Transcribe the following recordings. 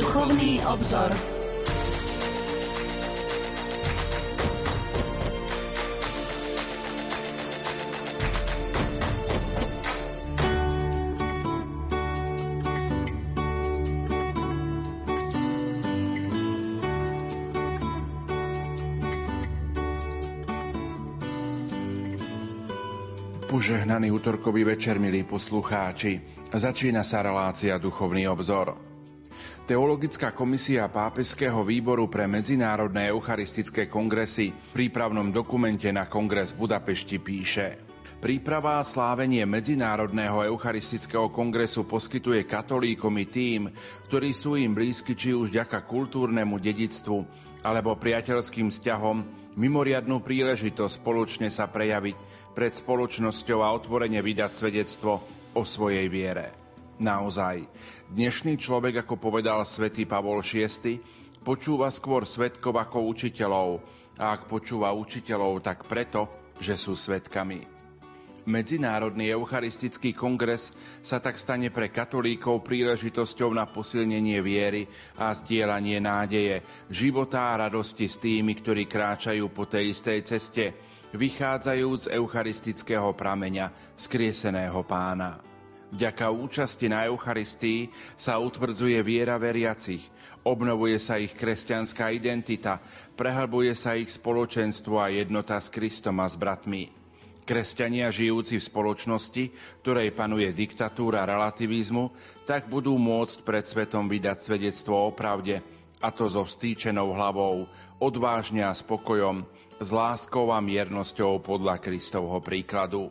Duchovný obzor. Požehnaný útorkový večer, milí poslucháči. Začína sa relácia Duchovný obzor. Teologická komisia Pápežského výboru pre medzinárodné eucharistické kongresy v prípravnom dokumente na kongres v Budapešti píše Príprava a slávenie Medzinárodného eucharistického kongresu poskytuje katolíkom i tým, ktorí sú im blízky či už ďaka kultúrnemu dedictvu alebo priateľským vzťahom, mimoriadnú príležitosť spoločne sa prejaviť pred spoločnosťou a otvorene vydať svedectvo o svojej viere. Naozaj, dnešný človek, ako povedal svätý Pavol VI, počúva skôr svetkov ako učiteľov a ak počúva učiteľov, tak preto, že sú svetkami. Medzinárodný eucharistický kongres sa tak stane pre katolíkov príležitosťou na posilnenie viery a zdieľanie nádeje, života a radosti s tými, ktorí kráčajú po tej istej ceste, vychádzajúc z eucharistického prameňa skrieseného pána. Vďaka účasti na Eucharistii sa utvrdzuje viera veriacich, obnovuje sa ich kresťanská identita, prehlbuje sa ich spoločenstvo a jednota s Kristom a s bratmi. Kresťania žijúci v spoločnosti, ktorej panuje diktatúra relativizmu, tak budú môcť pred svetom vydať svedectvo o pravde, a to so vstýčenou hlavou, odvážne a spokojom, s láskou a miernosťou podľa Kristovho príkladu.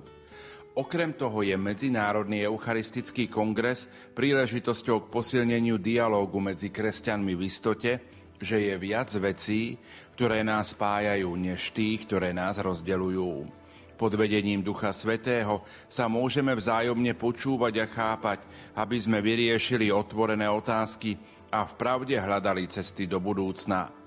Okrem toho je Medzinárodný eucharistický kongres príležitosťou k posilneniu dialógu medzi kresťanmi v istote, že je viac vecí, ktoré nás spájajú, než tých, ktoré nás rozdeľujú. Pod vedením Ducha Svetého sa môžeme vzájomne počúvať a chápať, aby sme vyriešili otvorené otázky a v pravde hľadali cesty do budúcna.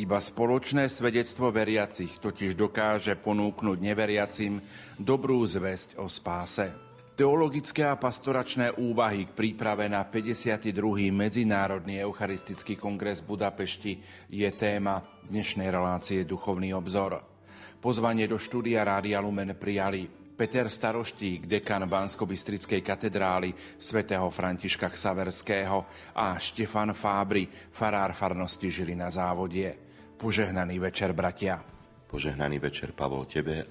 Iba spoločné svedectvo veriacich totiž dokáže ponúknuť neveriacim dobrú zväzť o spáse. Teologické a pastoračné úvahy k príprave na 52. Medzinárodný eucharistický kongres v Budapešti je téma dnešnej relácie Duchovný obzor. Pozvanie do štúdia Rádia Lumen prijali Peter Staroštík, dekan bansko katedrály svätého Františka Ksaverského a Štefan Fábry, farár farnosti Žili na závodie. Požehnaný večer, bratia. Požehnaný večer, Pavol, tebe,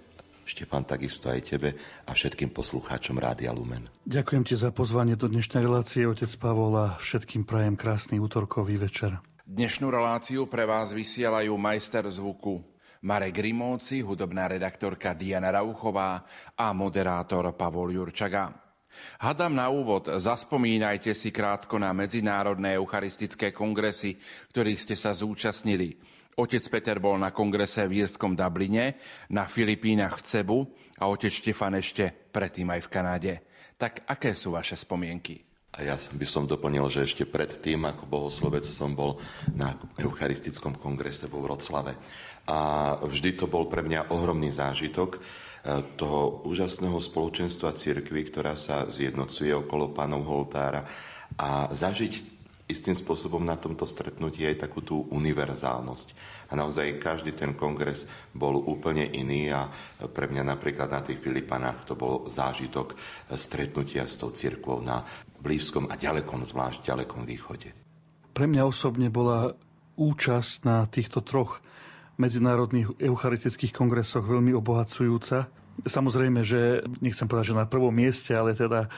Štefan, takisto aj tebe a všetkým poslucháčom Rádia Lumen. Ďakujem ti za pozvanie do dnešnej relácie, otec Pavol, a všetkým prajem krásny útorkový večer. Dnešnú reláciu pre vás vysielajú majster zvuku Marek Grimovci, hudobná redaktorka Diana Rauchová a moderátor Pavol Jurčaga. Hadam na úvod, zaspomínajte si krátko na medzinárodné eucharistické kongresy, ktorých ste sa zúčastnili. Otec Peter bol na kongrese v Írskom Dubline, na Filipínach v Cebu a otec Štefan ešte predtým aj v Kanáde. Tak aké sú vaše spomienky? A ja by som doplnil, že ešte predtým, ako bohoslovec, som bol na Eucharistickom kongrese vo Vroclave. A vždy to bol pre mňa ohromný zážitok eh, toho úžasného spoločenstva cirkvy, ktorá sa zjednocuje okolo pánov Holtára a zažiť istým spôsobom na tomto stretnutí aj takú tú univerzálnosť. A naozaj každý ten kongres bol úplne iný a pre mňa napríklad na tých Filipanách to bol zážitok stretnutia s tou cirkvou na blízkom a ďalekom, zvlášť ďalekom východe. Pre mňa osobne bola účasť na týchto troch medzinárodných eucharistických kongresoch veľmi obohacujúca Samozrejme, že nechcem povedať, že na prvom mieste, ale teda e,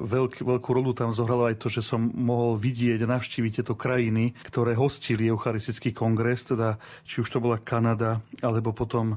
veľk, veľkú rolu tam zohralo aj to, že som mohol vidieť navštíviť tieto krajiny, ktoré hostili Eucharistický kongres, teda či už to bola Kanada, alebo potom e,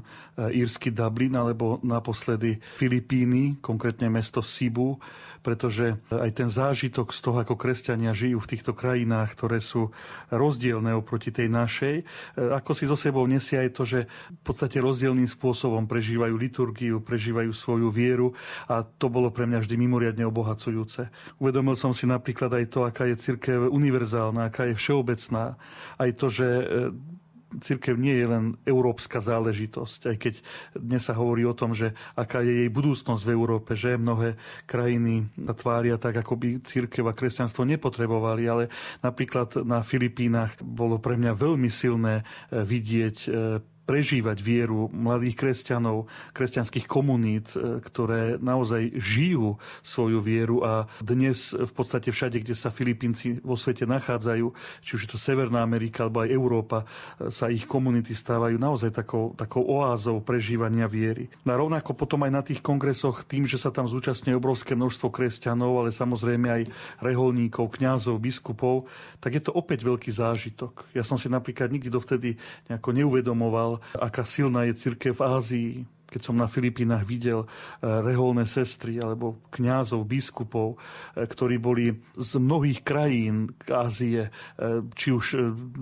írsky Dublin, alebo naposledy Filipíny, konkrétne mesto Sibu, pretože aj ten zážitok z toho, ako kresťania žijú v týchto krajinách, ktoré sú rozdielne oproti tej našej, e, ako si zo sebou nesie aj to, že v podstate rozdielným spôsobom prežívajú liturgiu, prežívajú svoju vieru a to bolo pre mňa vždy mimoriadne obohacujúce. Uvedomil som si napríklad aj to, aká je církev univerzálna, aká je všeobecná, aj to, že e, církev nie je len európska záležitosť, aj keď dnes sa hovorí o tom, že aká je jej budúcnosť v Európe, že mnohé krajiny tvária tak, ako by církev a kresťanstvo nepotrebovali, ale napríklad na Filipínach bolo pre mňa veľmi silné eh, vidieť eh, prežívať vieru mladých kresťanov, kresťanských komunít, e, ktoré naozaj žijú svoju vieru a dnes v podstate všade, kde sa Filipínci vo svete nachádzajú, či už je to Severná Amerika alebo aj Európa, e, sa ich komunity stávajú naozaj takou, takou oázou prežívania viery. A rovnako potom aj na tých kongresoch, tým, že sa tam zúčastňuje obrovské množstvo kresťanov, ale samozrejme aj reholníkov, kňazov, biskupov, tak je to opäť veľký zážitok. Ja som si napríklad nikdy dovtedy nejako neuvedomoval, aká silná je církev v Ázii, keď som na Filipínach videl eh, reholné sestry alebo kňazov, biskupov, eh, ktorí boli z mnohých krajín Ázie, eh, či už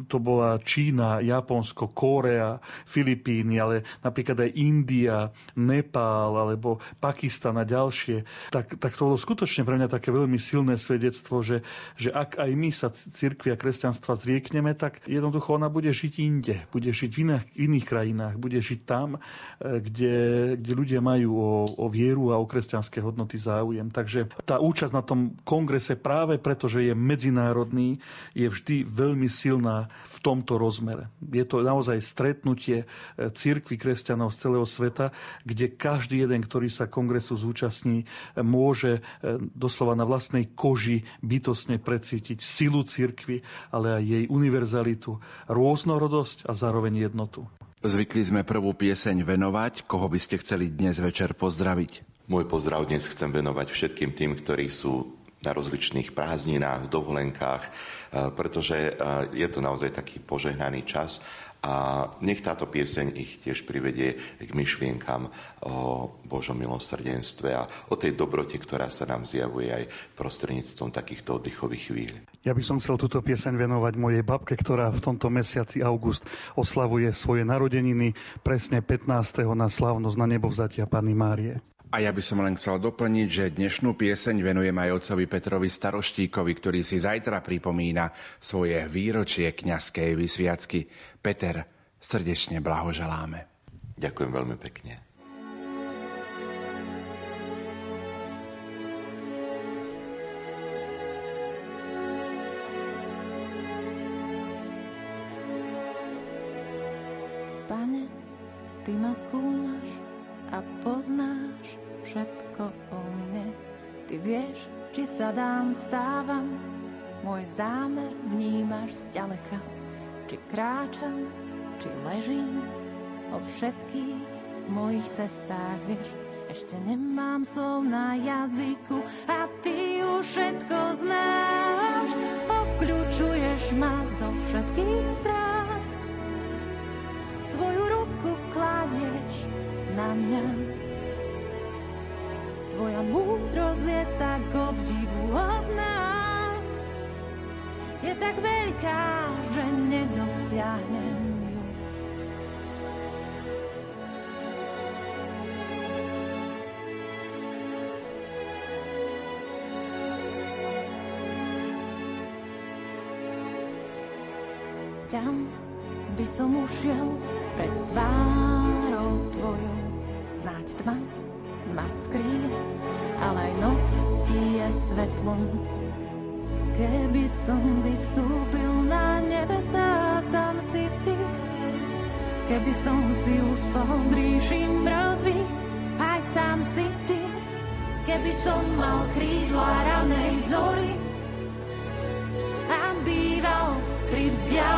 to bola Čína, Japonsko, Kórea, Filipíny, ale napríklad aj India, Nepál alebo Pakistan a ďalšie, tak, tak to bolo skutočne pre mňa také veľmi silné svedectvo, že, že ak aj my sa cirkvi a kresťanstva zriekneme, tak jednoducho ona bude žiť inde, bude žiť v iných, iných krajinách, bude žiť tam, kde kde ľudia majú o, o vieru a o kresťanské hodnoty záujem. Takže tá účasť na tom kongrese práve preto, že je medzinárodný, je vždy veľmi silná v tomto rozmere. Je to naozaj stretnutie e, církvy kresťanov z celého sveta, kde každý jeden, ktorý sa kongresu zúčastní, e, môže e, doslova na vlastnej koži bytosne precítiť silu církvy, ale aj jej univerzalitu, rôznorodosť a zároveň jednotu. Zvykli sme prvú pieseň venovať. Koho by ste chceli dnes večer pozdraviť? Môj pozdrav dnes chcem venovať všetkým tým, ktorí sú na rozličných prázdninách, dovolenkách, eh, pretože eh, je to naozaj taký požehnaný čas a nech táto pieseň ich tiež privedie k myšlienkam o Božom milosrdenstve a o tej dobrote, ktorá sa nám zjavuje aj prostredníctvom takýchto oddychových chvíľ. Ja by som chcel túto pieseň venovať mojej babke, ktorá v tomto mesiaci august oslavuje svoje narodeniny presne 15. na slavnosť na nebo vzatia Panny Márie. A ja by som len chcel doplniť, že dnešnú pieseň venujem aj otcovi Petrovi Staroštíkovi, ktorý si zajtra pripomína svoje výročie kňazskej vysviacky. Peter, srdečne blahoželáme. Ďakujem veľmi pekne. Ty ma skúmaš a poznáš všetko o mne. Ty vieš, či sa dám, stávam, môj zámer vnímaš zďaleka. Či kráčam, či ležím, o všetkých mojich cestách vieš. Ešte nemám slov na jazyku a ty už všetko znáš. Obkľúčuješ ma zo všetkých strán. Mňa. Tvoja múdrosť je tak obdivuhodná, je tak veľká, že nedosiahnem ju. Kam by som ušiel pred tvárou tvojou? Snáď tma ma skrýva, ale aj noc ti je svetlom. Keby som vystúpil na nebesa, tam si ty. Keby som si ustal v ríši mŕtvych, aj tam si ty. Keby som mal krídla ranej zory a býval pri vzdialenom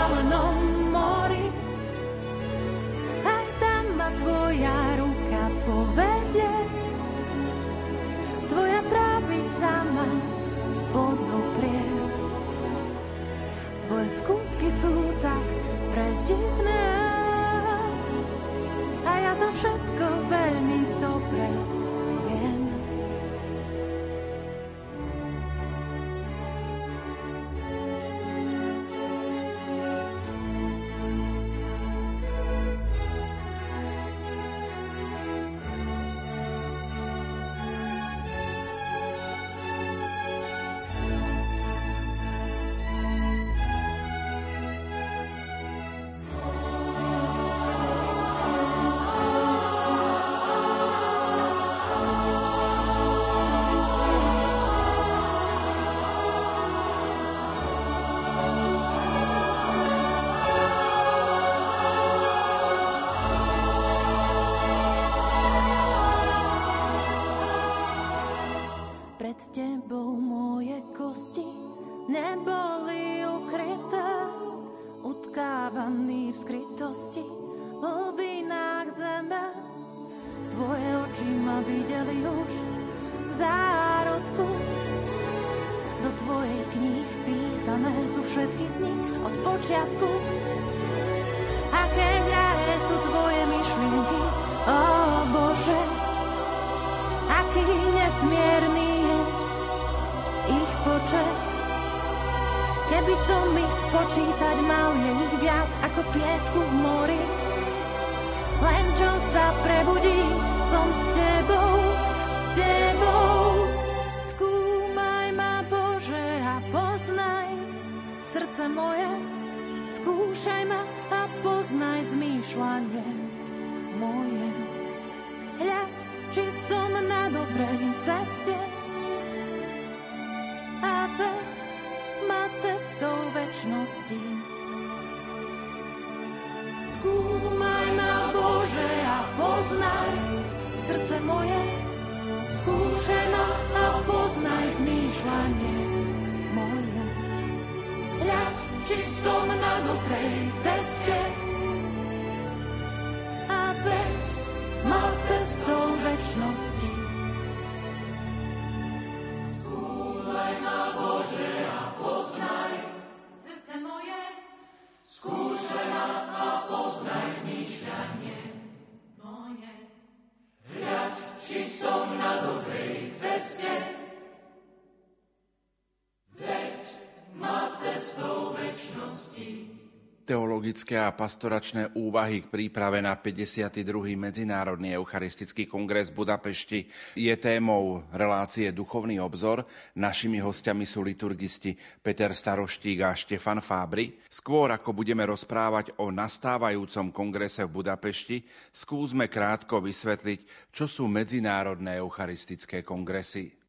Teologické a pastoračné úvahy k príprave na 52. Medzinárodný eucharistický kongres v Budapešti je témou relácie Duchovný obzor. Našimi hostiami sú liturgisti Peter Staroštík a Štefan Fábry. Skôr ako budeme rozprávať o nastávajúcom kongrese v Budapešti, skúsme krátko vysvetliť, čo sú medzinárodné eucharistické kongresy.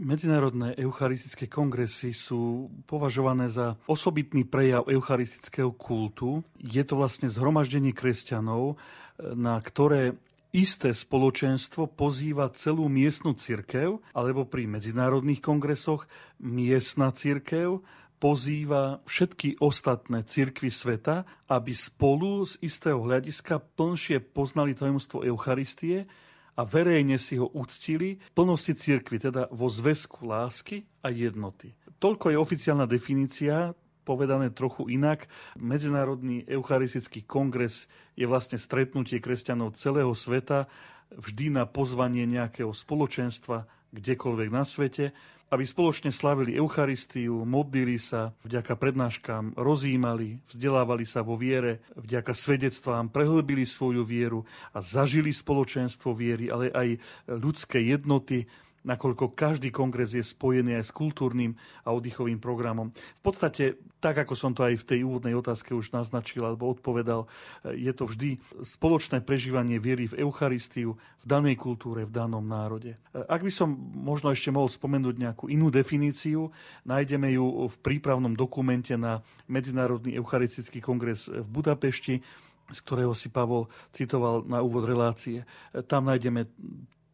Medzinárodné eucharistické kongresy sú považované za osobitný prejav eucharistického kultu. Je to vlastne zhromaždenie kresťanov, na ktoré isté spoločenstvo pozýva celú miestnu cirkev, alebo pri medzinárodných kongresoch miestna cirkev pozýva všetky ostatné cirkvy sveta, aby spolu z istého hľadiska plnšie poznali tajomstvo Eucharistie, a verejne si ho uctili v plnosti cirkvi, teda vo zväzku lásky a jednoty. Toľko je oficiálna definícia, povedané trochu inak. Medzinárodný eucharistický kongres je vlastne stretnutie kresťanov celého sveta, vždy na pozvanie nejakého spoločenstva, kdekoľvek na svete, aby spoločne slavili Eucharistiu, modlili sa, vďaka prednáškám rozímali, vzdelávali sa vo viere, vďaka svedectvám prehlbili svoju vieru a zažili spoločenstvo viery, ale aj ľudské jednoty, nakoľko každý kongres je spojený aj s kultúrnym a oddychovým programom. V podstate, tak ako som to aj v tej úvodnej otázke už naznačil alebo odpovedal, je to vždy spoločné prežívanie viery v Eucharistiu v danej kultúre, v danom národe. Ak by som možno ešte mohol spomenúť nejakú inú definíciu, nájdeme ju v prípravnom dokumente na Medzinárodný eucharistický kongres v Budapešti, z ktorého si Pavol citoval na úvod relácie. Tam nájdeme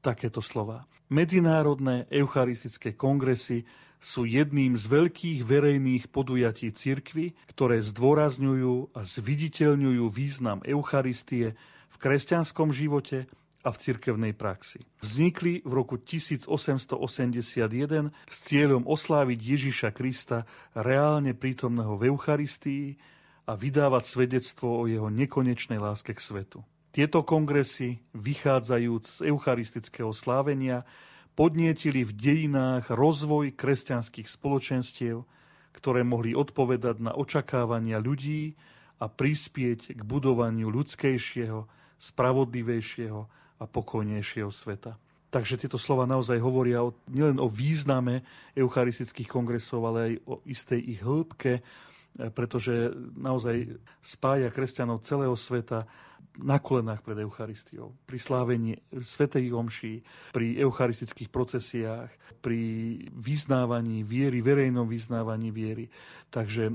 takéto slova. Medzinárodné eucharistické kongresy sú jedným z veľkých verejných podujatí cirkvy, ktoré zdôrazňujú a zviditeľňujú význam Eucharistie v kresťanskom živote a v cirkevnej praxi. Vznikli v roku 1881 s cieľom osláviť Ježiša Krista reálne prítomného v Eucharistii a vydávať svedectvo o jeho nekonečnej láske k svetu. Tieto kongresy, vychádzajúc z eucharistického slávenia, podnietili v dejinách rozvoj kresťanských spoločenstiev, ktoré mohli odpovedať na očakávania ľudí a prispieť k budovaniu ľudskejšieho, spravodlivejšieho a pokojnejšieho sveta. Takže tieto slova naozaj hovoria o, nielen o význame eucharistických kongresov, ale aj o istej ich hĺbke, pretože naozaj spája kresťanov celého sveta na kolenách pred Eucharistiou, pri slávení Svetej Omši, pri eucharistických procesiách, pri vyznávaní viery, verejnom vyznávaní viery. Takže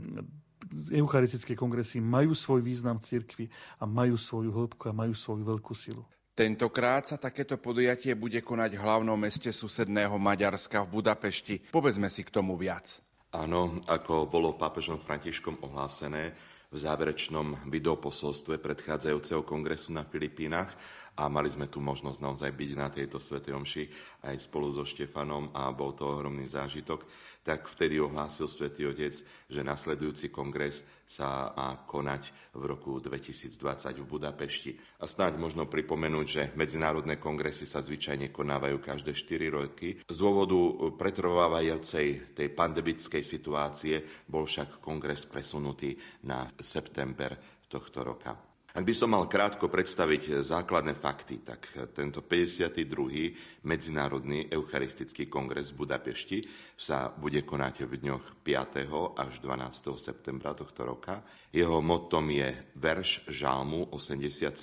eucharistické kongresy majú svoj význam v cirkvi a majú svoju hĺbku a majú svoju veľkú silu. Tentokrát sa takéto podujatie bude konať v hlavnom meste susedného Maďarska v Budapešti. Povedzme si k tomu viac. Áno, ako bolo pápežom Františkom ohlásené v záverečnom videoposolstve predchádzajúceho kongresu na Filipínach, a mali sme tu možnosť naozaj byť na tejto Svetej Omši aj spolu so Štefanom a bol to ohromný zážitok, tak vtedy ohlásil Svetý Otec, že nasledujúci kongres sa má konať v roku 2020 v Budapešti. A snáď možno pripomenúť, že medzinárodné kongresy sa zvyčajne konávajú každé 4 roky. Z dôvodu pretrvávajúcej tej pandemickej situácie bol však kongres presunutý na september tohto roka. Ak by som mal krátko predstaviť základné fakty, tak tento 52. Medzinárodný eucharistický kongres v Budapešti sa bude konať v dňoch 5. až 12. septembra tohto roka. Jeho motom je verš Žálmu 87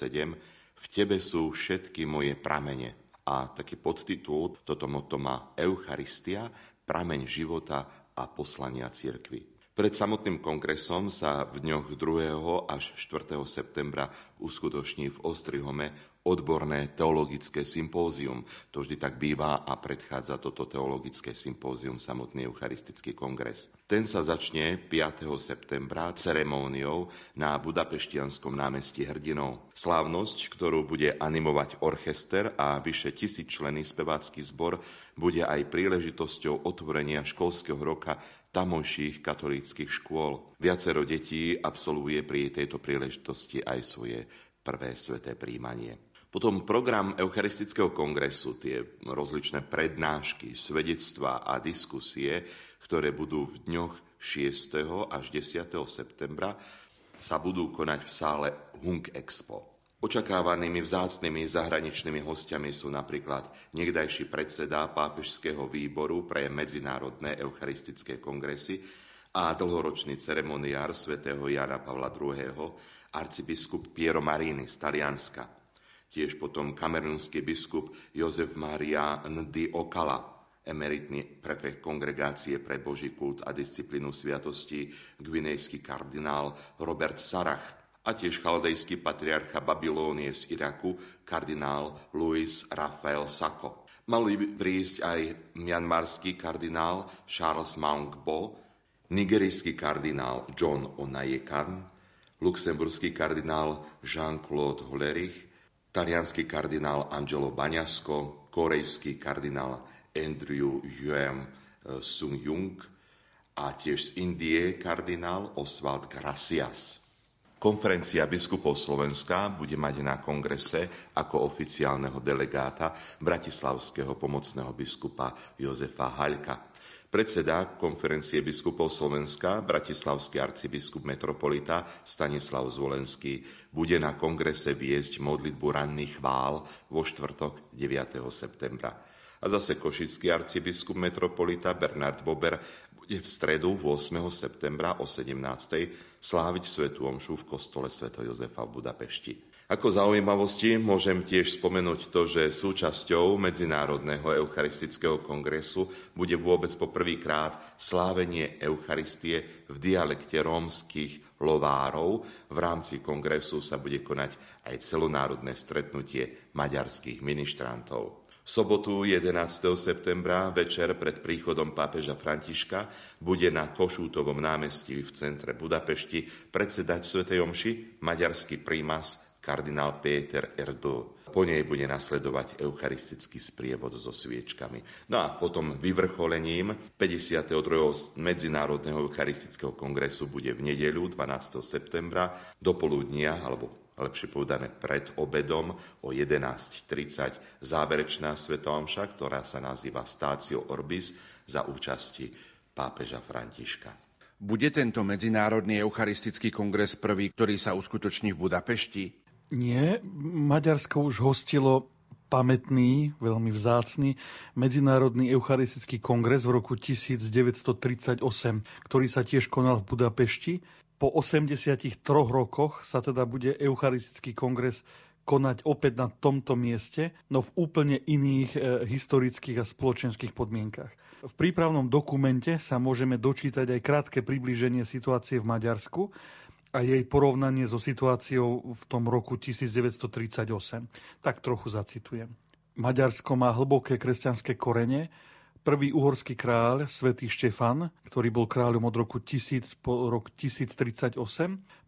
V tebe sú všetky moje pramene. A taký podtitul, toto moto má Eucharistia, prameň života a poslania cirkvi. Pred samotným kongresom sa v dňoch 2. až 4. septembra uskutoční v Ostrihome odborné teologické sympózium. To vždy tak býva a predchádza toto teologické sympózium samotný Eucharistický kongres. Ten sa začne 5. septembra ceremóniou na Budapeštianskom námestí hrdinov. Slávnosť, ktorú bude animovať orchester a vyše tisíc členy spevácky zbor, bude aj príležitosťou otvorenia školského roka tamojších katolíckých škôl. Viacero detí absolvuje pri tejto príležitosti aj svoje prvé sveté príjmanie. Potom program Eucharistického kongresu, tie rozličné prednášky, svedectvá a diskusie, ktoré budú v dňoch 6. až 10. septembra, sa budú konať v sále Hung Expo. Očakávanými vzácnými zahraničnými hostiami sú napríklad niekdajší predseda Pápežského výboru pre medzinárodné eucharistické kongresy a dlhoročný ceremoniár svätého Jana Pavla II., arcibiskup Piero Marini z Talianska tiež potom kamerunský biskup Jozef Maria Ndi Okala, emeritný prefekt kongregácie pre Boží kult a disciplínu sviatosti, gvinejský kardinál Robert Sarach a tiež chaldejský patriarcha Babilónie z Iraku, kardinál Louis Rafael Sako. Mali prísť aj mianmarský kardinál Charles Maungbo, nigerijský kardinál John Onayekan, luxemburský kardinál Jean-Claude Hollerich, talianský kardinál Angelo Baňasko, korejský kardinál Andrew Yuem eh, Sung Jung a tiež z Indie kardinál Oswald Gracias. Konferencia biskupov Slovenska bude mať na kongrese ako oficiálneho delegáta bratislavského pomocného biskupa Jozefa Haľka. Predseda konferencie biskupov Slovenska, bratislavský arcibiskup metropolita Stanislav Zvolenský, bude na kongrese viesť modlitbu ranných chvál vo štvrtok 9. septembra. A zase košický arcibiskup metropolita Bernard Bober bude v stredu 8. septembra o 17. sláviť svetú omšu v kostole Sv. Jozefa v Budapešti. Ako zaujímavosti môžem tiež spomenúť to, že súčasťou Medzinárodného eucharistického kongresu bude vôbec po prvýkrát slávenie Eucharistie v dialekte rómskych lovárov. V rámci kongresu sa bude konať aj celonárodné stretnutie maďarských ministrantov. V sobotu 11. septembra večer pred príchodom pápeža Františka bude na Košútovom námestí v centre Budapešti predsedať Sv. Omši maďarský prímas kardinál Péter Erdo. Po nej bude nasledovať eucharistický sprievod so sviečkami. No a potom vyvrcholením 52. Medzinárodného eucharistického kongresu bude v nedeľu 12. septembra do poludnia, alebo lepšie povedané pred obedom o 11.30 záverečná svetomša, ktorá sa nazýva Stácio Orbis za účasti pápeža Františka. Bude tento medzinárodný eucharistický kongres prvý, ktorý sa uskutoční v Budapešti? Nie, Maďarsko už hostilo pamätný, veľmi vzácný Medzinárodný eucharistický kongres v roku 1938, ktorý sa tiež konal v Budapešti. Po 83 rokoch sa teda bude eucharistický kongres konať opäť na tomto mieste, no v úplne iných e, historických a spoločenských podmienkach. V prípravnom dokumente sa môžeme dočítať aj krátke približenie situácie v Maďarsku, a jej porovnanie so situáciou v tom roku 1938. Tak trochu zacitujem. Maďarsko má hlboké kresťanské korene, Prvý uhorský kráľ, svätý Štefan, ktorý bol kráľom od roku 1000 po rok 1038,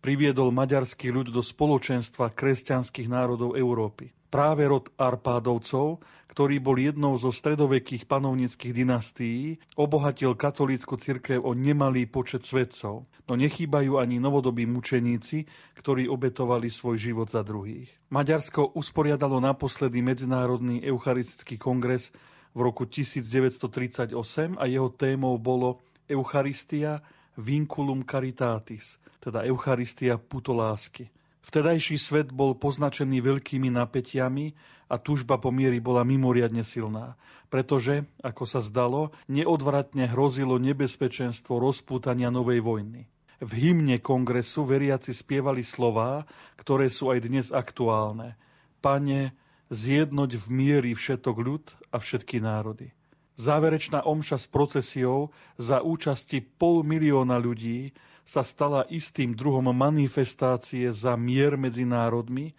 priviedol maďarský ľud do spoločenstva kresťanských národov Európy. Práve rod Arpádovcov, ktorý bol jednou zo stredovekých panovnických dynastií, obohatil katolícku cirkev o nemalý počet svedcov, no nechýbajú ani novodobí mučeníci, ktorí obetovali svoj život za druhých. Maďarsko usporiadalo naposledy Medzinárodný eucharistický kongres v roku 1938 a jeho témou bolo Eucharistia vinculum caritatis, teda Eucharistia putolásky. Vtedajší svet bol poznačený veľkými napätiami a túžba po miery bola mimoriadne silná, pretože, ako sa zdalo, neodvratne hrozilo nebezpečenstvo rozpútania novej vojny. V hymne kongresu veriaci spievali slová, ktoré sú aj dnes aktuálne. Pane, zjednoť v miery všetok ľud a všetky národy. Záverečná omša s procesiou za účasti pol milióna ľudí sa stala istým druhom manifestácie za mier medzi národmi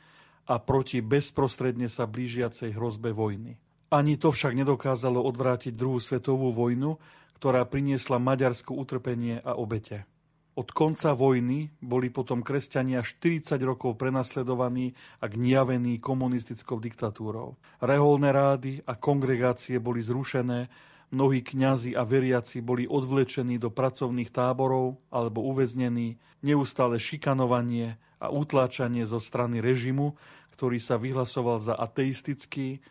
a proti bezprostredne sa blížiacej hrozbe vojny. Ani to však nedokázalo odvrátiť druhú svetovú vojnu, ktorá priniesla Maďarsku utrpenie a obete. Od konca vojny boli potom kresťania 40 rokov prenasledovaní a gniavení komunistickou diktatúrou. Reholné rády a kongregácie boli zrušené, mnohí kňazi a veriaci boli odvlečení do pracovných táborov alebo uväznení, neustále šikanovanie a utláčanie zo strany režimu, ktorý sa vyhlasoval za ateistický,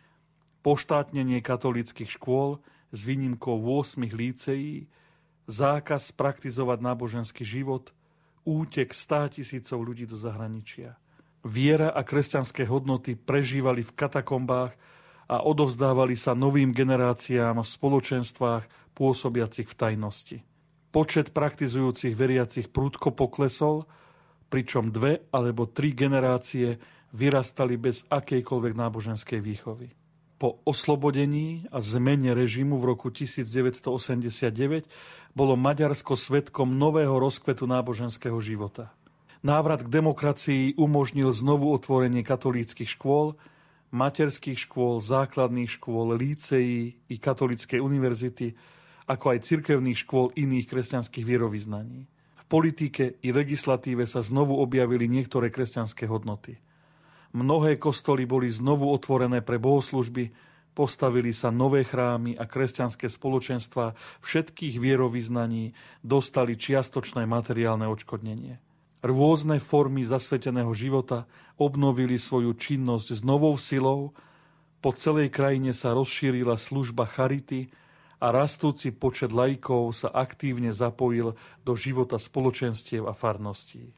poštátnenie katolických škôl s výnimkou 8 líceí, zákaz praktizovať náboženský život, útek 100 tisícov ľudí do zahraničia. Viera a kresťanské hodnoty prežívali v katakombách a odovzdávali sa novým generáciám v spoločenstvách pôsobiacich v tajnosti. Počet praktizujúcich veriacich prúdko poklesol, pričom dve alebo tri generácie vyrastali bez akejkoľvek náboženskej výchovy. Po oslobodení a zmene režimu v roku 1989 bolo Maďarsko svetkom nového rozkvetu náboženského života. Návrat k demokracii umožnil znovu otvorenie katolíckých škôl, materských škôl, základných škôl, líceí i katolíckej univerzity, ako aj cirkevných škôl iných kresťanských vierovýznaní. V politike i legislatíve sa znovu objavili niektoré kresťanské hodnoty – Mnohé kostoly boli znovu otvorené pre bohoslužby, postavili sa nové chrámy a kresťanské spoločenstva všetkých vierovýznaní dostali čiastočné materiálne odškodnenie. Rôzne formy zasveteného života obnovili svoju činnosť s novou silou, po celej krajine sa rozšírila služba charity a rastúci počet laikov sa aktívne zapojil do života spoločenstiev a farností.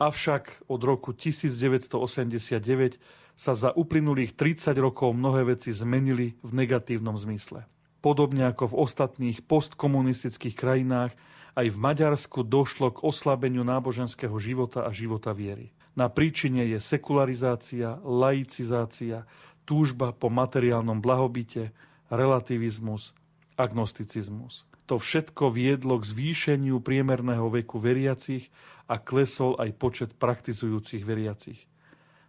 Avšak od roku 1989 sa za uplynulých 30 rokov mnohé veci zmenili v negatívnom zmysle. Podobne ako v ostatných postkomunistických krajinách, aj v Maďarsku došlo k oslabeniu náboženského života a života viery. Na príčine je sekularizácia, laicizácia, túžba po materiálnom blahobite, relativizmus, agnosticizmus. To všetko viedlo k zvýšeniu priemerného veku veriacich a klesol aj počet praktizujúcich veriacich.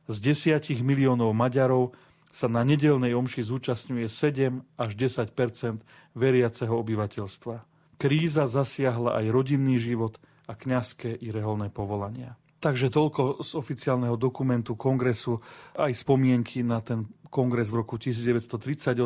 Z desiatich miliónov Maďarov sa na nedelnej omši zúčastňuje 7 až 10% veriaceho obyvateľstva. Kríza zasiahla aj rodinný život a kňazské i reholné povolania. Takže toľko z oficiálneho dokumentu kongresu, aj spomienky na ten kongres v roku 1938,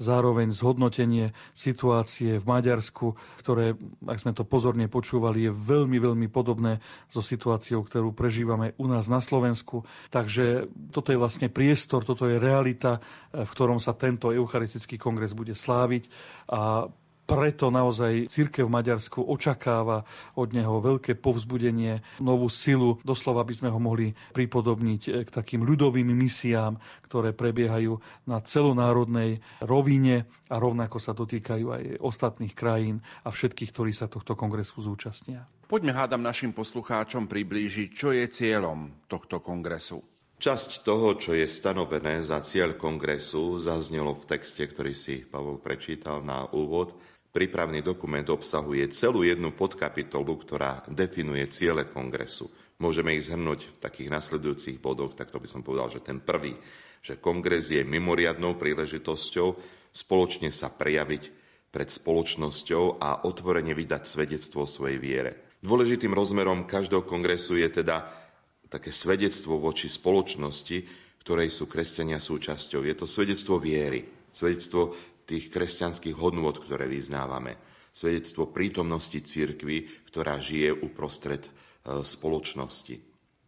zároveň zhodnotenie situácie v Maďarsku, ktoré, ak sme to pozorne počúvali, je veľmi, veľmi podobné so situáciou, ktorú prežívame u nás na Slovensku. Takže toto je vlastne priestor, toto je realita, v ktorom sa tento eucharistický kongres bude sláviť a preto naozaj církev v Maďarsku očakáva od neho veľké povzbudenie, novú silu. Doslova by sme ho mohli pripodobniť eh, k takým ľudovým misiám, ktoré prebiehajú na celonárodnej rovine a rovnako sa dotýkajú aj ostatných krajín a všetkých, ktorí sa tohto kongresu zúčastnia. Poďme hádam našim poslucháčom priblížiť, čo je cieľom tohto kongresu. Časť toho, čo je stanovené za cieľ kongresu, zaznelo v texte, ktorý si Pavol prečítal na úvod. Prípravný dokument obsahuje celú jednu podkapitolu, ktorá definuje ciele kongresu. Môžeme ich zhrnúť v takých nasledujúcich bodoch, tak to by som povedal, že ten prvý, že kongres je mimoriadnou príležitosťou spoločne sa prejaviť pred spoločnosťou a otvorene vydať svedectvo o svojej viere. Dôležitým rozmerom každého kongresu je teda také svedectvo voči spoločnosti, ktorej sú kresťania súčasťou. Je to svedectvo viery, svedectvo tých kresťanských hodnôt, ktoré vyznávame, svedectvo prítomnosti církvy, ktorá žije uprostred E, spoločnosti.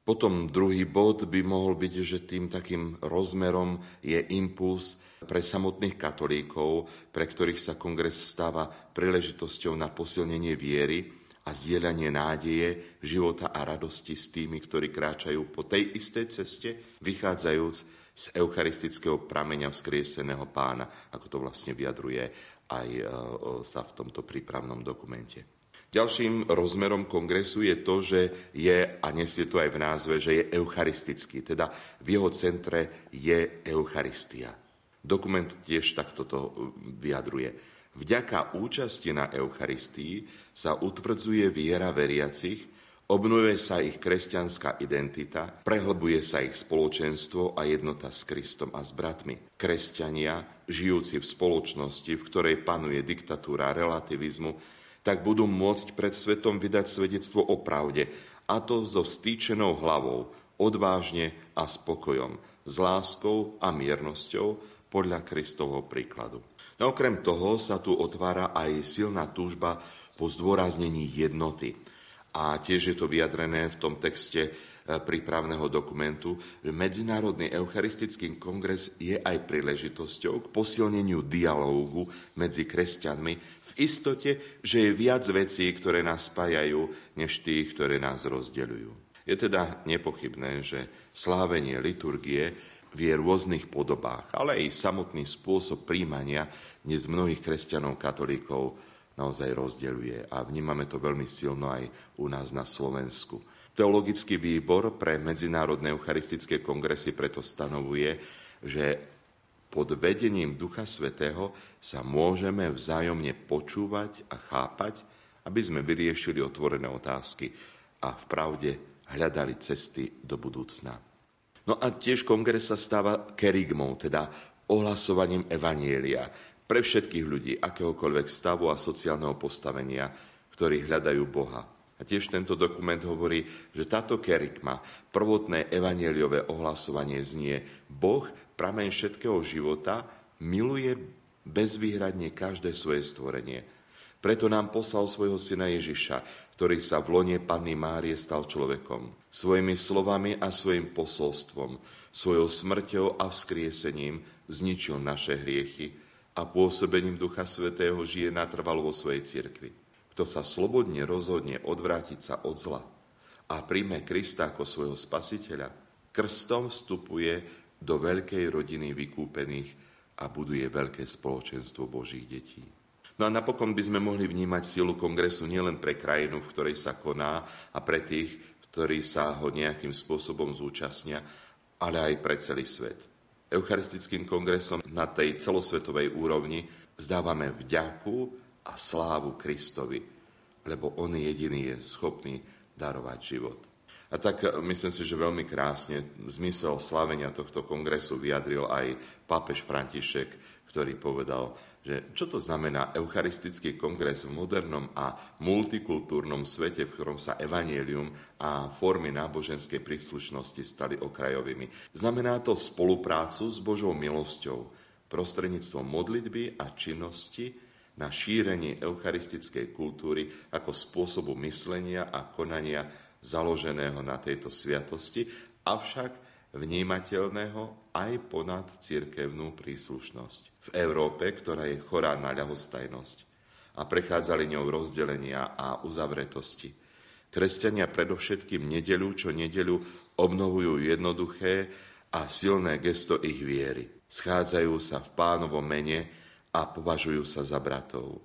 Potom druhý bod by mohol byť, že tým takým rozmerom je impuls pre samotných katolíkov, pre ktorých sa kongres stáva príležitosťou na posilnenie viery a zdieľanie nádeje, života a radosti s tými, ktorí kráčajú po tej istej ceste, vychádzajúc z eucharistického prameňa vzkrieseného pána, ako to vlastne vyjadruje aj e, sa v tomto prípravnom dokumente. Ďalším rozmerom kongresu je to, že je, a nesie to aj v názve, že je eucharistický, teda v jeho centre je Eucharistia. Dokument tiež takto to uh, vyjadruje. Vďaka účasti na Eucharistii sa utvrdzuje viera veriacich, obnovuje sa ich kresťanská identita, prehlbuje sa ich spoločenstvo a jednota s Kristom a s bratmi. Kresťania, žijúci v spoločnosti, v ktorej panuje diktatúra relativizmu, tak budú môcť pred svetom vydať svedectvo o pravde, a to so stýčenou hlavou, odvážne a spokojom, s láskou a miernosťou podľa Kristovho príkladu. No okrem toho sa tu otvára aj silná túžba po zdôraznení jednoty. A tiež je to vyjadrené v tom texte E, prípravného dokumentu, že Medzinárodný eucharistický kongres je aj príležitosťou k posilneniu dialógu medzi kresťanmi v istote, že je viac vecí, ktoré nás spájajú, než tých, ktoré nás rozdeľujú. Je teda nepochybné, že slávenie liturgie v rôznych podobách, ale aj samotný spôsob príjmania dnes mnohých kresťanov, katolíkov naozaj rozdeľuje. A vnímame to veľmi silno aj u nás na Slovensku. Teologický výbor pre medzinárodné eucharistické kongresy preto stanovuje, že pod vedením Ducha Svetého sa môžeme vzájomne počúvať a chápať, aby sme vyriešili otvorené otázky a v pravde hľadali cesty do budúcna. No a tiež kongres sa stáva kerigmou, teda ohlasovaním Evanielia pre všetkých ľudí akéhokoľvek stavu a sociálneho postavenia, ktorí hľadajú Boha. A tiež tento dokument hovorí, že táto kerikma, prvotné evanieliové ohlasovanie znie Boh, prameň všetkého života, miluje bezvýhradne každé svoje stvorenie. Preto nám poslal svojho syna Ježiša, ktorý sa v lone Panny Márie stal človekom. Svojimi slovami a svojim posolstvom, svojou smrťou a vzkriesením zničil naše hriechy a pôsobením Ducha Svetého žije natrvalo vo svojej cirkvi. Kto sa slobodne rozhodne odvrátiť sa od zla a príjme Krista ako svojho spasiteľa, krstom vstupuje do veľkej rodiny vykúpených a buduje veľké spoločenstvo Božích detí. No a napokon by sme mohli vnímať silu kongresu nielen pre krajinu, v ktorej sa koná a pre tých, ktorí sa ho nejakým spôsobom zúčastnia, ale aj pre celý svet. Eucharistickým kongresom na tej celosvetovej úrovni vzdávame vďaku a slávu Kristovi, lebo On jediný je schopný darovať život. A tak e, myslím si, že veľmi krásne zmysel slávenia tohto kongresu vyjadril aj pápež František, ktorý povedal, že čo to znamená Eucharistický kongres v modernom a multikultúrnom svete, v ktorom sa evanielium a formy náboženskej príslušnosti stali okrajovými. Znamená to spoluprácu s Božou milosťou prostredníctvom modlitby a činnosti, na šírenie eucharistickej kultúry ako spôsobu myslenia a konania založeného na tejto sviatosti, avšak vnímateľného aj ponad cirkevnú príslušnosť. V Európe, ktorá je chorá na ľahostajnosť a prechádzali ňou rozdelenia a uzavretosti. Kresťania predovšetkým nedelu čo nedelu obnovujú jednoduché a silné gesto ich viery. Schádzajú sa v pánovom mene, a považujú sa za bratov.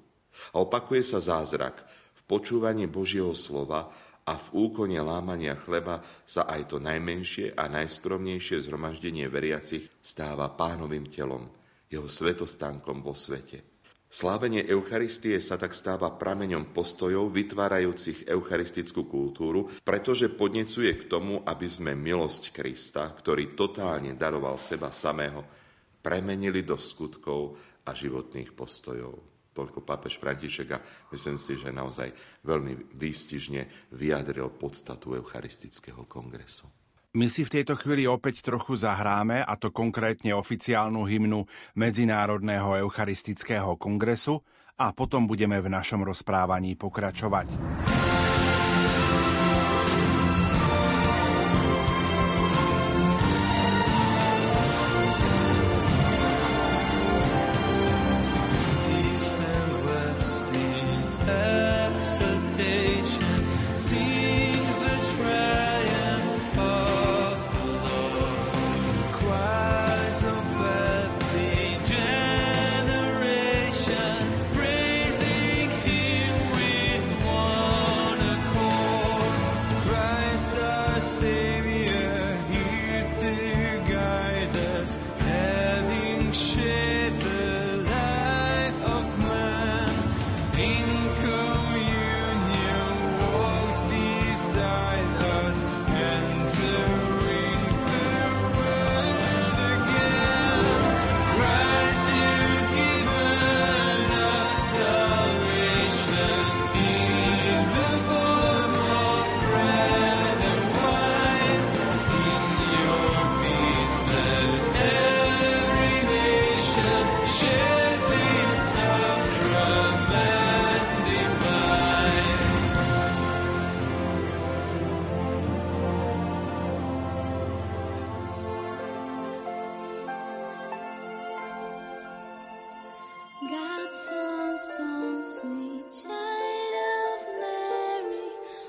A opakuje sa zázrak. V počúvaní Božieho slova a v úkone lámania chleba sa aj to najmenšie a najskromnejšie zhromaždenie veriacich stáva pánovým telom, jeho svetostánkom vo svete. Slávenie Eucharistie sa tak stáva prameňom postojov vytvárajúcich eucharistickú kultúru, pretože podnecuje k tomu, aby sme milosť Krista, ktorý totálne daroval seba samého, premenili do skutkov a životných postojov. Toľko pápež František a myslím si, že naozaj veľmi výstižne vyjadril podstatu Eucharistického kongresu. My si v tejto chvíli opäť trochu zahráme, a to konkrétne oficiálnu hymnu Medzinárodného eucharistického kongresu a potom budeme v našom rozprávaní pokračovať.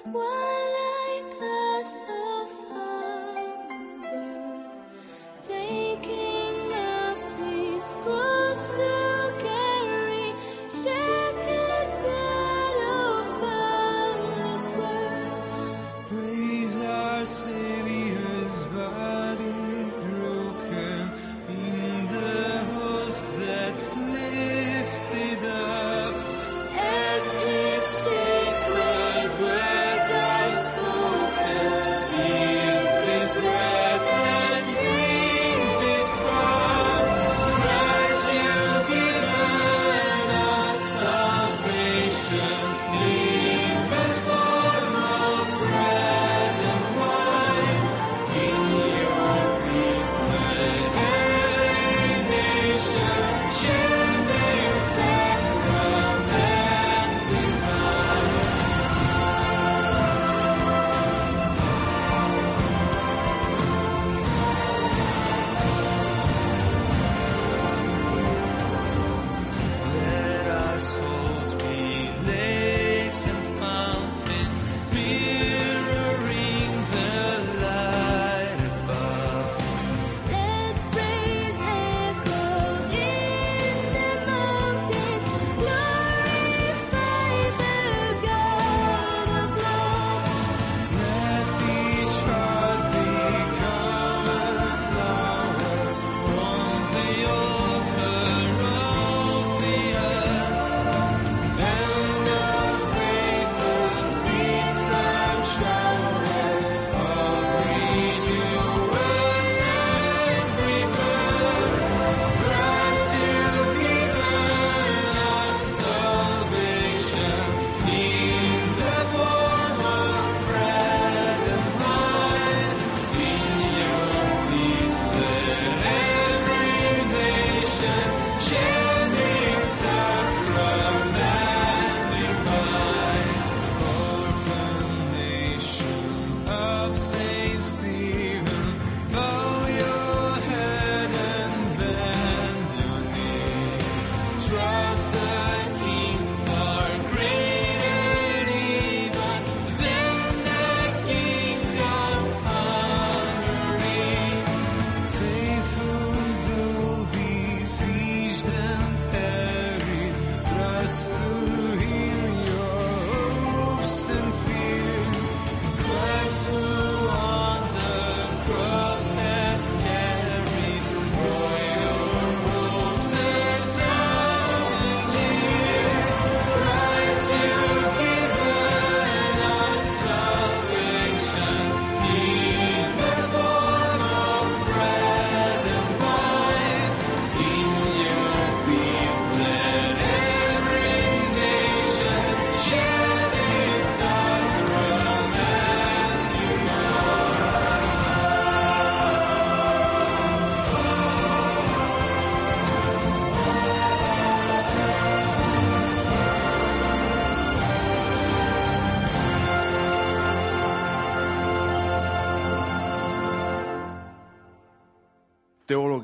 我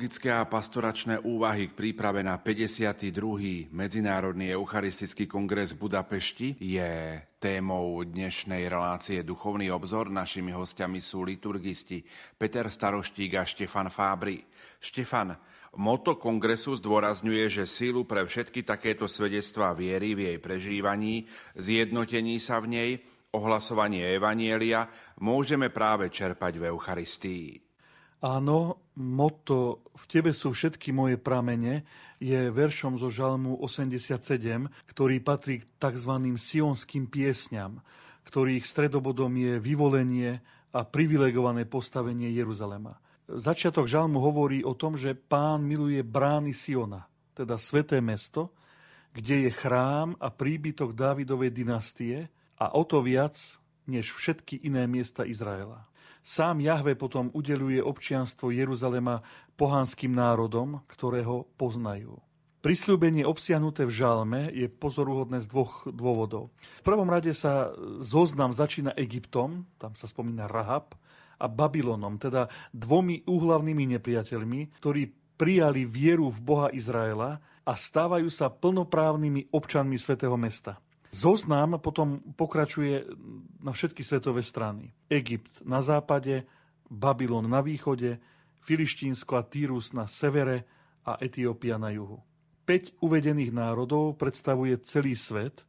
Teologické a pastoračné úvahy k príprave na 52. Medzinárodný eucharistický kongres v Budapešti je témou dnešnej relácie Duchovný obzor. Našimi hostiami sú liturgisti Peter Staroštík a Štefan Fábry. Štefan, moto kongresu zdôrazňuje, že sílu pre všetky takéto svedectvá viery v jej prežívaní, zjednotení sa v nej, ohlasovanie Evanielia môžeme práve čerpať v Eucharistii. Áno, moto V tebe sú všetky moje pramene je veršom zo Žalmu 87, ktorý patrí k tzv. sionským piesňam, ktorých stredobodom je vyvolenie a privilegované postavenie Jeruzalema. Začiatok žalmu hovorí o tom, že pán miluje brány Siona, teda sveté mesto, kde je chrám a príbytok Dávidovej dynastie a o to viac než všetky iné miesta Izraela. Sám Jahve potom udeluje občianstvo Jeruzalema pohanským národom, ktorého poznajú. Prisľúbenie obsiahnuté v žalme je pozoruhodné z dvoch dôvodov. V prvom rade sa zoznam začína Egyptom, tam sa spomína Rahab, a Babylonom, teda dvomi úhlavnými nepriateľmi, ktorí prijali vieru v Boha Izraela a stávajú sa plnoprávnymi občanmi svätého mesta. Zoznam potom pokračuje na všetky svetové strany. Egypt na západe, Babylon na východe, Filištínsko a Týrus na severe a Etiópia na juhu. Peť uvedených národov predstavuje celý svet,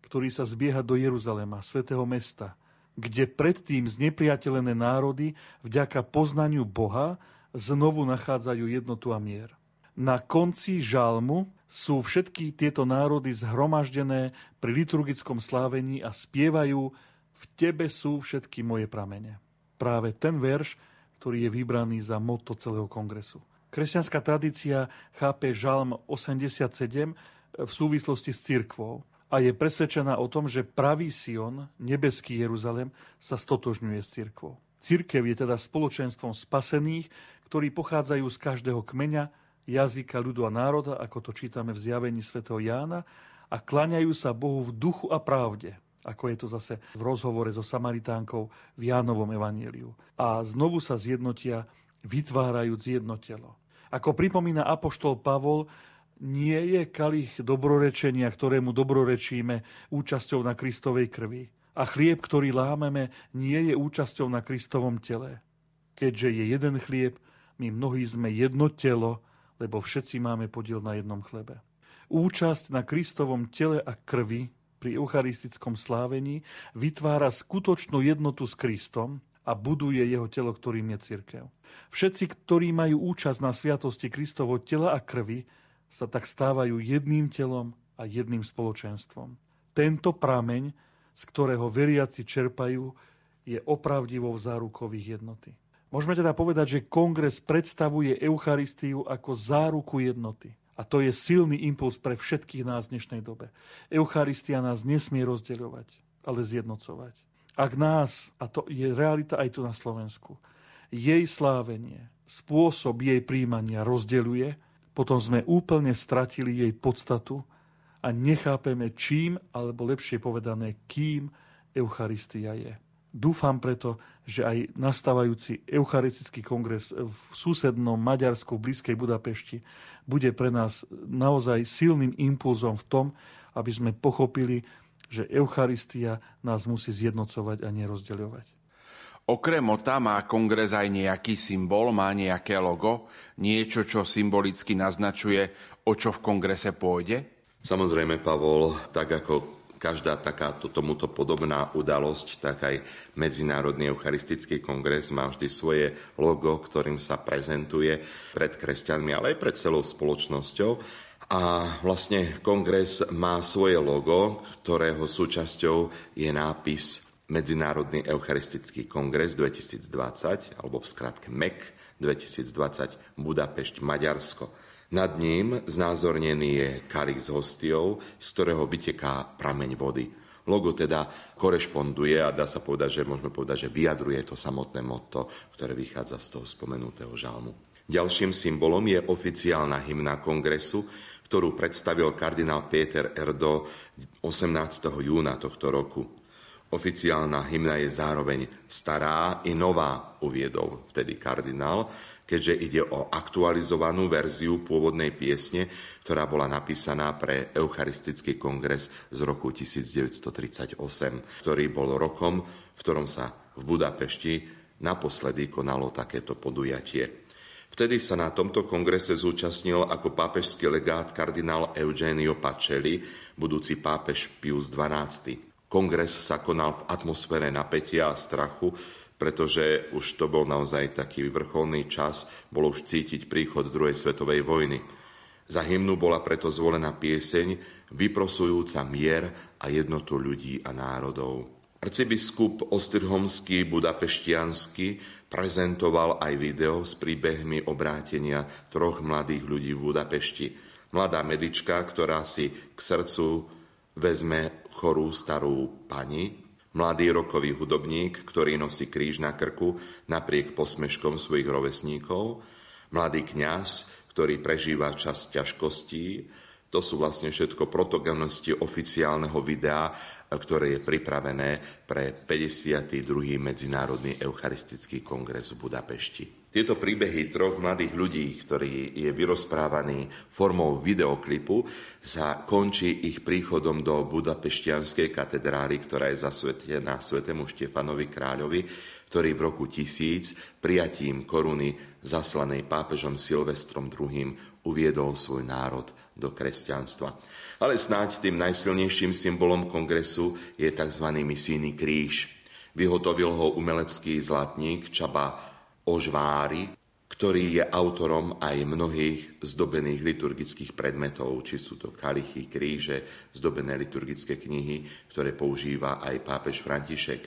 ktorý sa zbieha do Jeruzalema, svätého mesta, kde predtým znepriateľené národy vďaka poznaniu Boha znovu nachádzajú jednotu a mier. Na konci žalmu sú všetky tieto národy zhromaždené pri liturgickom slávení a spievajú V tebe sú všetky moje pramene. Práve ten verš, ktorý je vybraný za moto celého kongresu. Kresťanská tradícia chápe žalm 87 v súvislosti s cirkvou a je presvedčená o tom, že pravý Sion, nebeský Jeruzalem, sa stotožňuje s cirkvou. Cirkev je teda spoločenstvom spasených, ktorí pochádzajú z každého kmeňa, jazyka, ľudu a národa, ako to čítame v zjavení svätého Jána, a klaňajú sa Bohu v duchu a pravde, ako je to zase v rozhovore so Samaritánkou v Jánovom evaníliu. A znovu sa zjednotia, vytvárajúc jedno telo. Ako pripomína apoštol Pavol, nie je kalich dobrorečenia, ktorému dobrorečíme účasťou na Kristovej krvi. A chlieb, ktorý lámeme, nie je účasťou na Kristovom tele. Keďže je jeden chlieb, my mnohí sme jedno telo, lebo všetci máme podiel na jednom chlebe. Účasť na Kristovom tele a krvi pri eucharistickom slávení vytvára skutočnú jednotu s Kristom a buduje jeho telo, ktorým je cirkev. Všetci, ktorí majú účasť na sviatosti Kristovo tela a krvi, sa tak stávajú jedným telom a jedným spoločenstvom. Tento prameň, z ktorého veriaci čerpajú, je opravdivou zárukou ich jednoty. Môžeme teda povedať, že kongres predstavuje Eucharistiu ako záruku jednoty. A to je silný impuls pre všetkých nás v dnešnej dobe. Eucharistia nás nesmie rozdeľovať, ale zjednocovať. Ak nás, a to je realita aj tu na Slovensku, jej slávenie, spôsob jej príjmania rozdeľuje, potom sme úplne stratili jej podstatu a nechápeme čím, alebo lepšie povedané, kým Eucharistia je. Dúfam preto, že aj nastávajúci Eucharistický kongres v susednom Maďarsku v blízkej Budapešti bude pre nás naozaj silným impulzom v tom, aby sme pochopili, že Eucharistia nás musí zjednocovať a nerozdeľovať. Okrem mota má kongres aj nejaký symbol, má nejaké logo, niečo, čo symbolicky naznačuje, o čo v kongrese pôjde? Samozrejme, Pavol, tak ako každá takáto tomuto podobná udalosť, tak aj Medzinárodný eucharistický kongres má vždy svoje logo, ktorým sa prezentuje pred kresťanmi, ale aj pred celou spoločnosťou. A vlastne kongres má svoje logo, ktorého súčasťou je nápis Medzinárodný eucharistický kongres 2020, alebo v skratke MEC 2020 Budapešť, Maďarsko. Nad ním znázornený je kalich s hostiou, z ktorého vyteká prameň vody. Logo teda korešponduje a dá sa povedať, že môžeme povedať, že vyjadruje to samotné motto, ktoré vychádza z toho spomenutého žalmu. Ďalším symbolom je oficiálna hymna kongresu, ktorú predstavil kardinál Peter Erdo 18. júna tohto roku. Oficiálna hymna je zároveň stará i nová, uviedol vtedy kardinál, keďže ide o aktualizovanú verziu pôvodnej piesne, ktorá bola napísaná pre Eucharistický kongres z roku 1938, ktorý bol rokom, v ktorom sa v Budapešti naposledy konalo takéto podujatie. Vtedy sa na tomto kongrese zúčastnil ako pápežský legát kardinál Eugenio Pacelli, budúci pápež Pius XII. Kongres sa konal v atmosfére napätia a strachu, pretože už to bol naozaj taký vrcholný čas, bolo už cítiť príchod druhej svetovej vojny. Za hymnu bola preto zvolená pieseň vyprosujúca mier a jednotu ľudí a národov. Arcibiskup Ostrhomský budapeštiansky prezentoval aj video s príbehmi obrátenia troch mladých ľudí v Budapešti. Mladá medička, ktorá si k srdcu vezme chorú starú pani, mladý rokový hudobník, ktorý nosí kríž na krku napriek posmeškom svojich rovesníkov, mladý kňaz, ktorý prežíva čas ťažkostí, to sú vlastne všetko protagonisti oficiálneho videa, ktoré je pripravené pre 52. Medzinárodný eucharistický kongres v Budapešti. Tieto príbehy troch mladých ľudí, ktorý je vyrozprávaný formou videoklipu, sa končí ich príchodom do Budapeštianskej katedrály, ktorá je zasvetená svetému Štefanovi kráľovi, ktorý v roku 1000 prijatím koruny zaslanej pápežom Silvestrom II uviedol svoj národ do kresťanstva. Ale snáď tým najsilnejším symbolom kongresu je tzv. misijný kríž. Vyhotovil ho umelecký zlatník Čaba Ožvári, ktorý je autorom aj mnohých zdobených liturgických predmetov, či sú to kalichy, kríže, zdobené liturgické knihy, ktoré používa aj pápež František.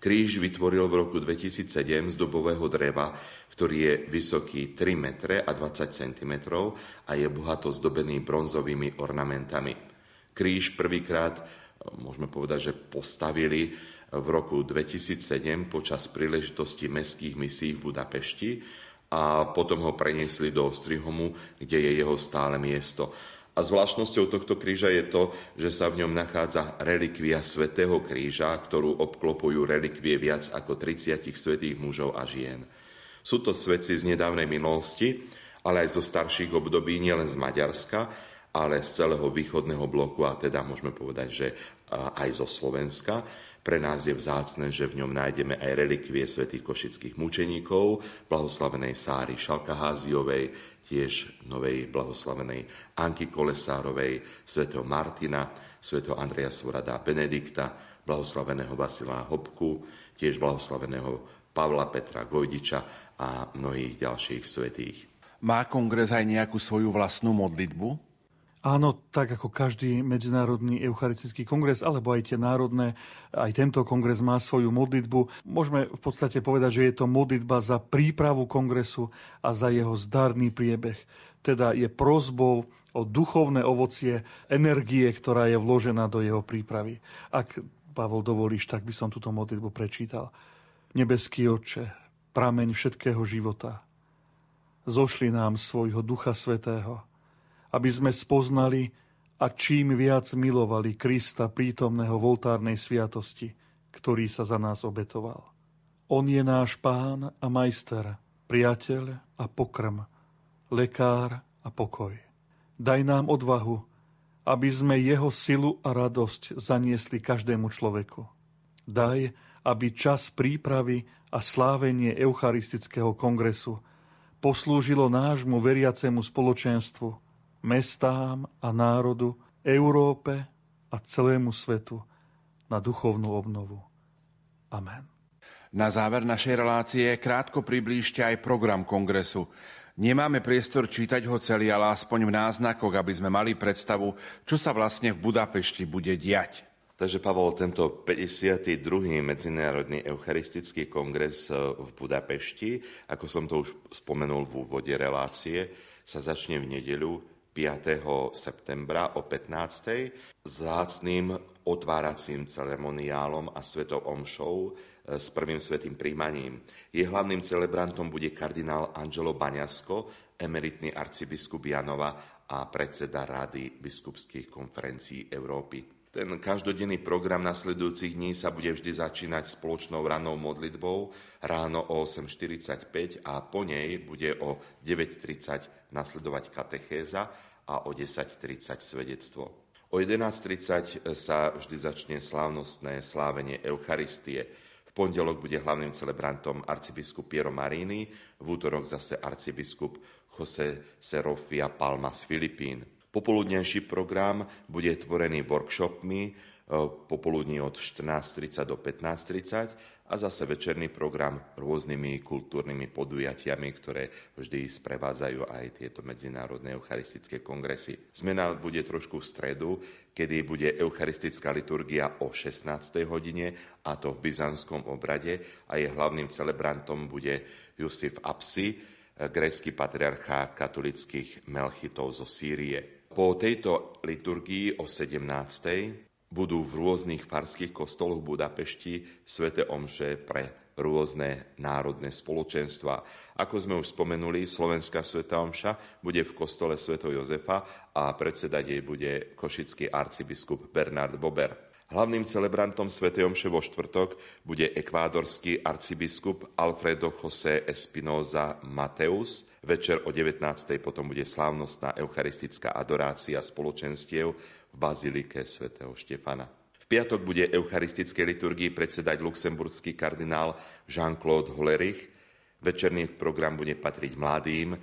Kríž vytvoril v roku 2007 z dobového dreva, ktorý je vysoký 3 metre a 20 cm a je bohato zdobený bronzovými ornamentami. Kríž prvýkrát, môžeme povedať, že postavili v roku 2007 počas príležitosti mestských misí v Budapešti a potom ho preniesli do Ostrihomu, kde je jeho stále miesto. A zvláštnosťou tohto kríža je to, že sa v ňom nachádza relikvia svätého kríža, ktorú obklopujú relikvie viac ako 30 svetých mužov a žien. Sú to svetci z nedávnej minulosti, ale aj zo starších období, nielen z Maďarska, ale z celého východného bloku a teda môžeme povedať, že aj zo Slovenska. Pre nás je vzácne, že v ňom nájdeme aj relikvie svätých košických mučeníkov, blahoslavenej Sáry Šalkaháziovej, tiež novej blahoslavenej Anky Kolesárovej, svätého Martina, svätého Andreja Svorada Benedikta, blahoslaveného Vasila Hopku, tiež blahoslaveného Pavla Petra Gojdiča a mnohých ďalších svetých. Má kongres aj nejakú svoju vlastnú modlitbu? Áno, tak ako každý medzinárodný eucharistický kongres, alebo aj tie národné, aj tento kongres má svoju modlitbu. Môžeme v podstate povedať, že je to modlitba za prípravu kongresu a za jeho zdarný priebeh. Teda je prozbou o duchovné ovocie energie, ktorá je vložená do jeho prípravy. Ak, Pavol, dovolíš, tak by som túto modlitbu prečítal. Nebeský oče, prameň všetkého života, zošli nám svojho Ducha Svetého, aby sme spoznali a čím viac milovali Krista prítomného v oltárnej sviatosti, ktorý sa za nás obetoval. On je náš pán a majster, priateľ a pokrm, lekár a pokoj. Daj nám odvahu, aby sme jeho silu a radosť zaniesli každému človeku. Daj, aby čas prípravy a slávenie Eucharistického kongresu poslúžilo nášmu veriacemu spoločenstvu – mestám a národu, Európe a celému svetu na duchovnú obnovu. Amen. Na záver našej relácie krátko priblížte aj program kongresu. Nemáme priestor čítať ho celý, ale aspoň v náznakoch, aby sme mali predstavu, čo sa vlastne v Budapešti bude diať. Takže Pavol, tento 52. Medzinárodný eucharistický kongres v Budapešti, ako som to už spomenul v úvode relácie, sa začne v nedeľu 5. septembra o 15. zácným otváracím ceremoniálom a svetou omšou e, s prvým svetým príjmaním. Jej hlavným celebrantom bude kardinál Angelo Baňasko, emeritný arcibiskup Janova a predseda Rady biskupských konferencií Európy. Ten každodenný program nasledujúcich dní sa bude vždy začínať spoločnou ranou modlitbou ráno o 8.45 a po nej bude o 9.30 nasledovať katechéza a o 10.30 svedectvo. O 11.30 sa vždy začne slávnostné slávenie Eucharistie, pondelok bude hlavným celebrantom arcibiskup Piero Marini, v útorok zase arcibiskup Jose Serofia Palma z Filipín. Popoludnejší program bude tvorený workshopmi popoludní od 14.30 do 15.30 a zase večerný program rôznymi kultúrnymi podujatiami, ktoré vždy sprevádzajú aj tieto medzinárodné eucharistické kongresy. Zmena bude trošku v stredu, kedy bude eucharistická liturgia o 16. hodine, a to v byzantskom obrade a jej hlavným celebrantom bude Jusif Apsi, grécky patriarcha katolických melchitov zo Sýrie. Po tejto liturgii o 17 budú v rôznych farských kostoloch Budapešti svete omše pre rôzne národné spoločenstva. Ako sme už spomenuli, Slovenská sveta omša bude v kostole Sveto Jozefa a predsedať jej bude košický arcibiskup Bernard Bober. Hlavným celebrantom Sv. Omše vo štvrtok bude ekvádorský arcibiskup Alfredo José Espinoza Mateus. Večer o 19. potom bude slávnostná eucharistická adorácia spoločenstiev v bazilike svätého Štefana. V piatok bude eucharistickej liturgii predsedať luxemburský kardinál Jean-Claude Hollerich. Večerný program bude patriť mladým,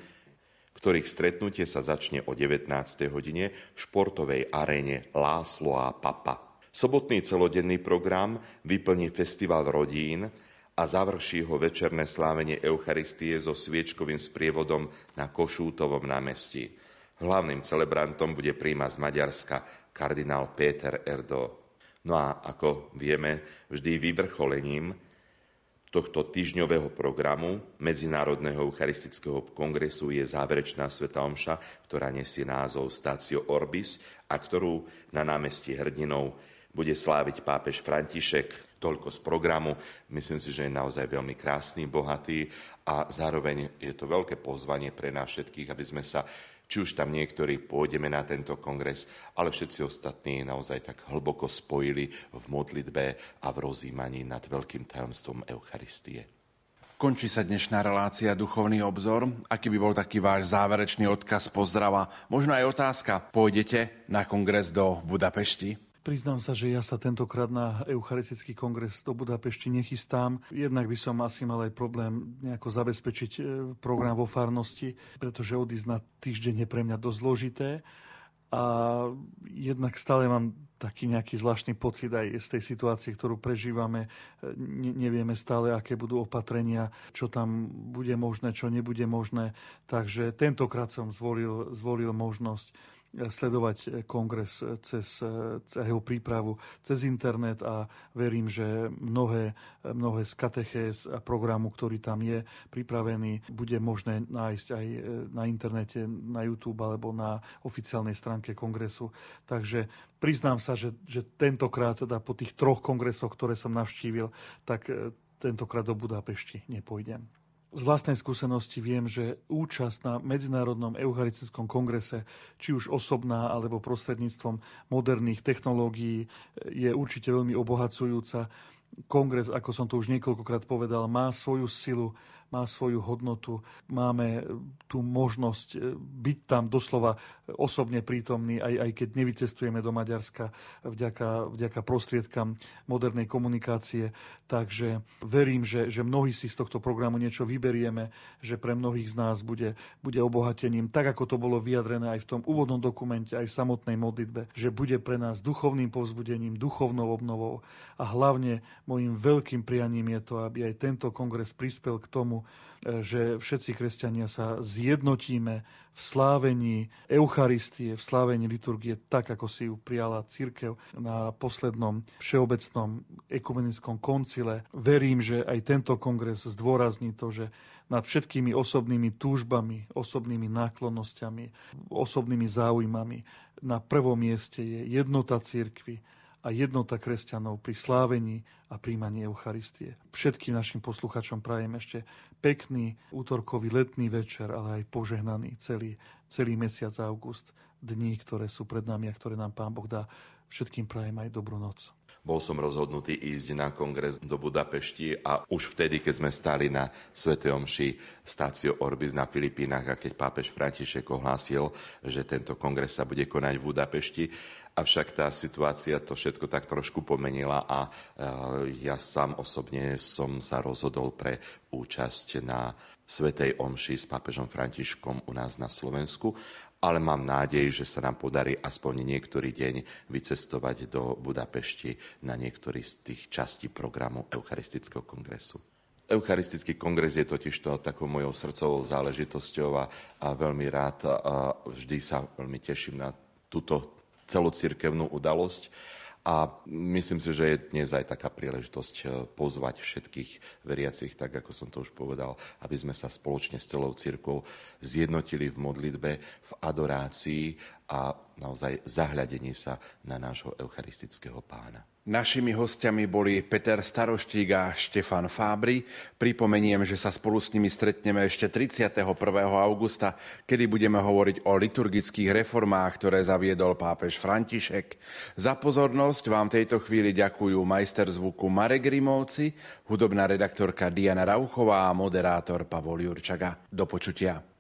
ktorých stretnutie sa začne o 19. hodine v športovej aréne Láslo a Papa. Sobotný celodenný program vyplní festival rodín a završí ho večerné slávenie Eucharistie so sviečkovým sprievodom na Košútovom námestí. Hlavným celebrantom bude príjma z Maďarska kardinál Péter Erdo. No a ako vieme, vždy vyvrcholením tohto týždňového programu Medzinárodného eucharistického kongresu je záverečná Sveta Omša, ktorá nesie názov Stacio Orbis a ktorú na námestí hrdinov bude sláviť pápež František. Toľko z programu. Myslím si, že je naozaj veľmi krásny, bohatý a zároveň je to veľké pozvanie pre nás všetkých, aby sme sa či už tam niektorí pôjdeme na tento kongres, ale všetci ostatní naozaj tak hlboko spojili v modlitbe a v rozímaní nad veľkým tajomstvom Eucharistie. Končí sa dnešná relácia Duchovný obzor. Aký by bol taký váš záverečný odkaz, pozdrava, možno aj otázka. Pôjdete na kongres do Budapešti? Priznám sa, že ja sa tentokrát na Eucharistický kongres do Budapešti nechystám. Jednak by som asi mal aj problém nejako zabezpečiť e, program vo farnosti, pretože odísť na týždeň je pre mňa dosť zložité. A jednak stále mám taký nejaký zvláštny pocit aj z tej situácie, ktorú prežívame. E, ne, nevieme stále, aké budú opatrenia, čo tam bude možné, čo nebude možné. Takže tentokrát som zvolil, zvolil možnosť sledovať kongres cez, cez jeho prípravu cez internet a verím, že mnohé, mnohé z katechéz a programu, ktorý tam je pripravený, bude možné nájsť aj na internete, na YouTube alebo na oficiálnej stránke kongresu. Takže priznám sa, že, že tentokrát, teda po tých troch kongresoch, ktoré som navštívil, tak tentokrát do Budapešti nepôjdem. Z vlastnej skúsenosti viem, že účasť na Medzinárodnom eucharistickom kongrese, či už osobná alebo prostredníctvom moderných technológií, je určite veľmi obohacujúca. Kongres, ako som to už niekoľkokrát povedal, má svoju silu, má svoju hodnotu. Máme tú možnosť e, byť tam doslova osobne prítomný, aj, aj keď nevycestujeme do Maďarska vďaka, vďaka prostriedkam modernej komunikácie. Takže verím, že, že mnohí si z tohto programu niečo vyberieme, že pre mnohých z nás bude, bude obohatením, tak ako to bolo vyjadrené aj v tom úvodnom dokumente, aj v samotnej modlitbe, že bude pre nás duchovným povzbudením, duchovnou obnovou a hlavne môjim veľkým prianím je to, aby aj tento kongres prispel k tomu, že všetci kresťania sa zjednotíme v slávení Eucharistie, v slávení liturgie, tak ako si ju prijala církev na poslednom všeobecnom ekumenickom koncile. Verím, že aj tento kongres zdôrazní to, že nad všetkými osobnými túžbami, osobnými náklonnosťami, osobnými záujmami na prvom mieste je jednota církvy a jednota kresťanov pri slávení a príjmaní Eucharistie. Všetkým našim posluchačom prajem ešte pekný útorkový letný večer, ale aj požehnaný celý, celý mesiac august, dní, ktoré sú pred nami a ktoré nám Pán Boh dá. Všetkým prajem aj dobrú noc. Bol som rozhodnutý ísť na kongres do Budapešti a už vtedy, keď sme stali na Sv. Omši stáciu Orbis na Filipínach a keď pápež František ohlásil, že tento kongres sa bude konať v Budapešti, avšak tá situácia to všetko tak trošku pomenila a e, ja sám osobne som sa rozhodol pre účasť na Svetej Omši s pápežom Františkom u nás na Slovensku ale mám nádej, že sa nám podarí aspoň niektorý deň vycestovať do Budapešti na niektorý z tých častí programu Eucharistického kongresu. Eucharistický kongres je totiž to takou mojou srdcovou záležitosťou a, a veľmi rád a vždy sa veľmi teším na túto celocirkevnú udalosť. A myslím si, že je dnes aj taká príležitosť eh, pozvať všetkých veriacich, tak ako som to už povedal, aby sme sa spoločne s celou církou zjednotili v modlitbe, v adorácii a naozaj zahľadení sa na nášho eucharistického pána. Našimi hostiami boli Peter Staroštík a Štefan Fábry. Pripomeniem, že sa spolu s nimi stretneme ešte 31. augusta, kedy budeme hovoriť o liturgických reformách, ktoré zaviedol pápež František. Za pozornosť vám tejto chvíli ďakujú majster zvuku Marek Rimovci, hudobná redaktorka Diana Rauchová a moderátor Pavol Jurčaga. Do počutia.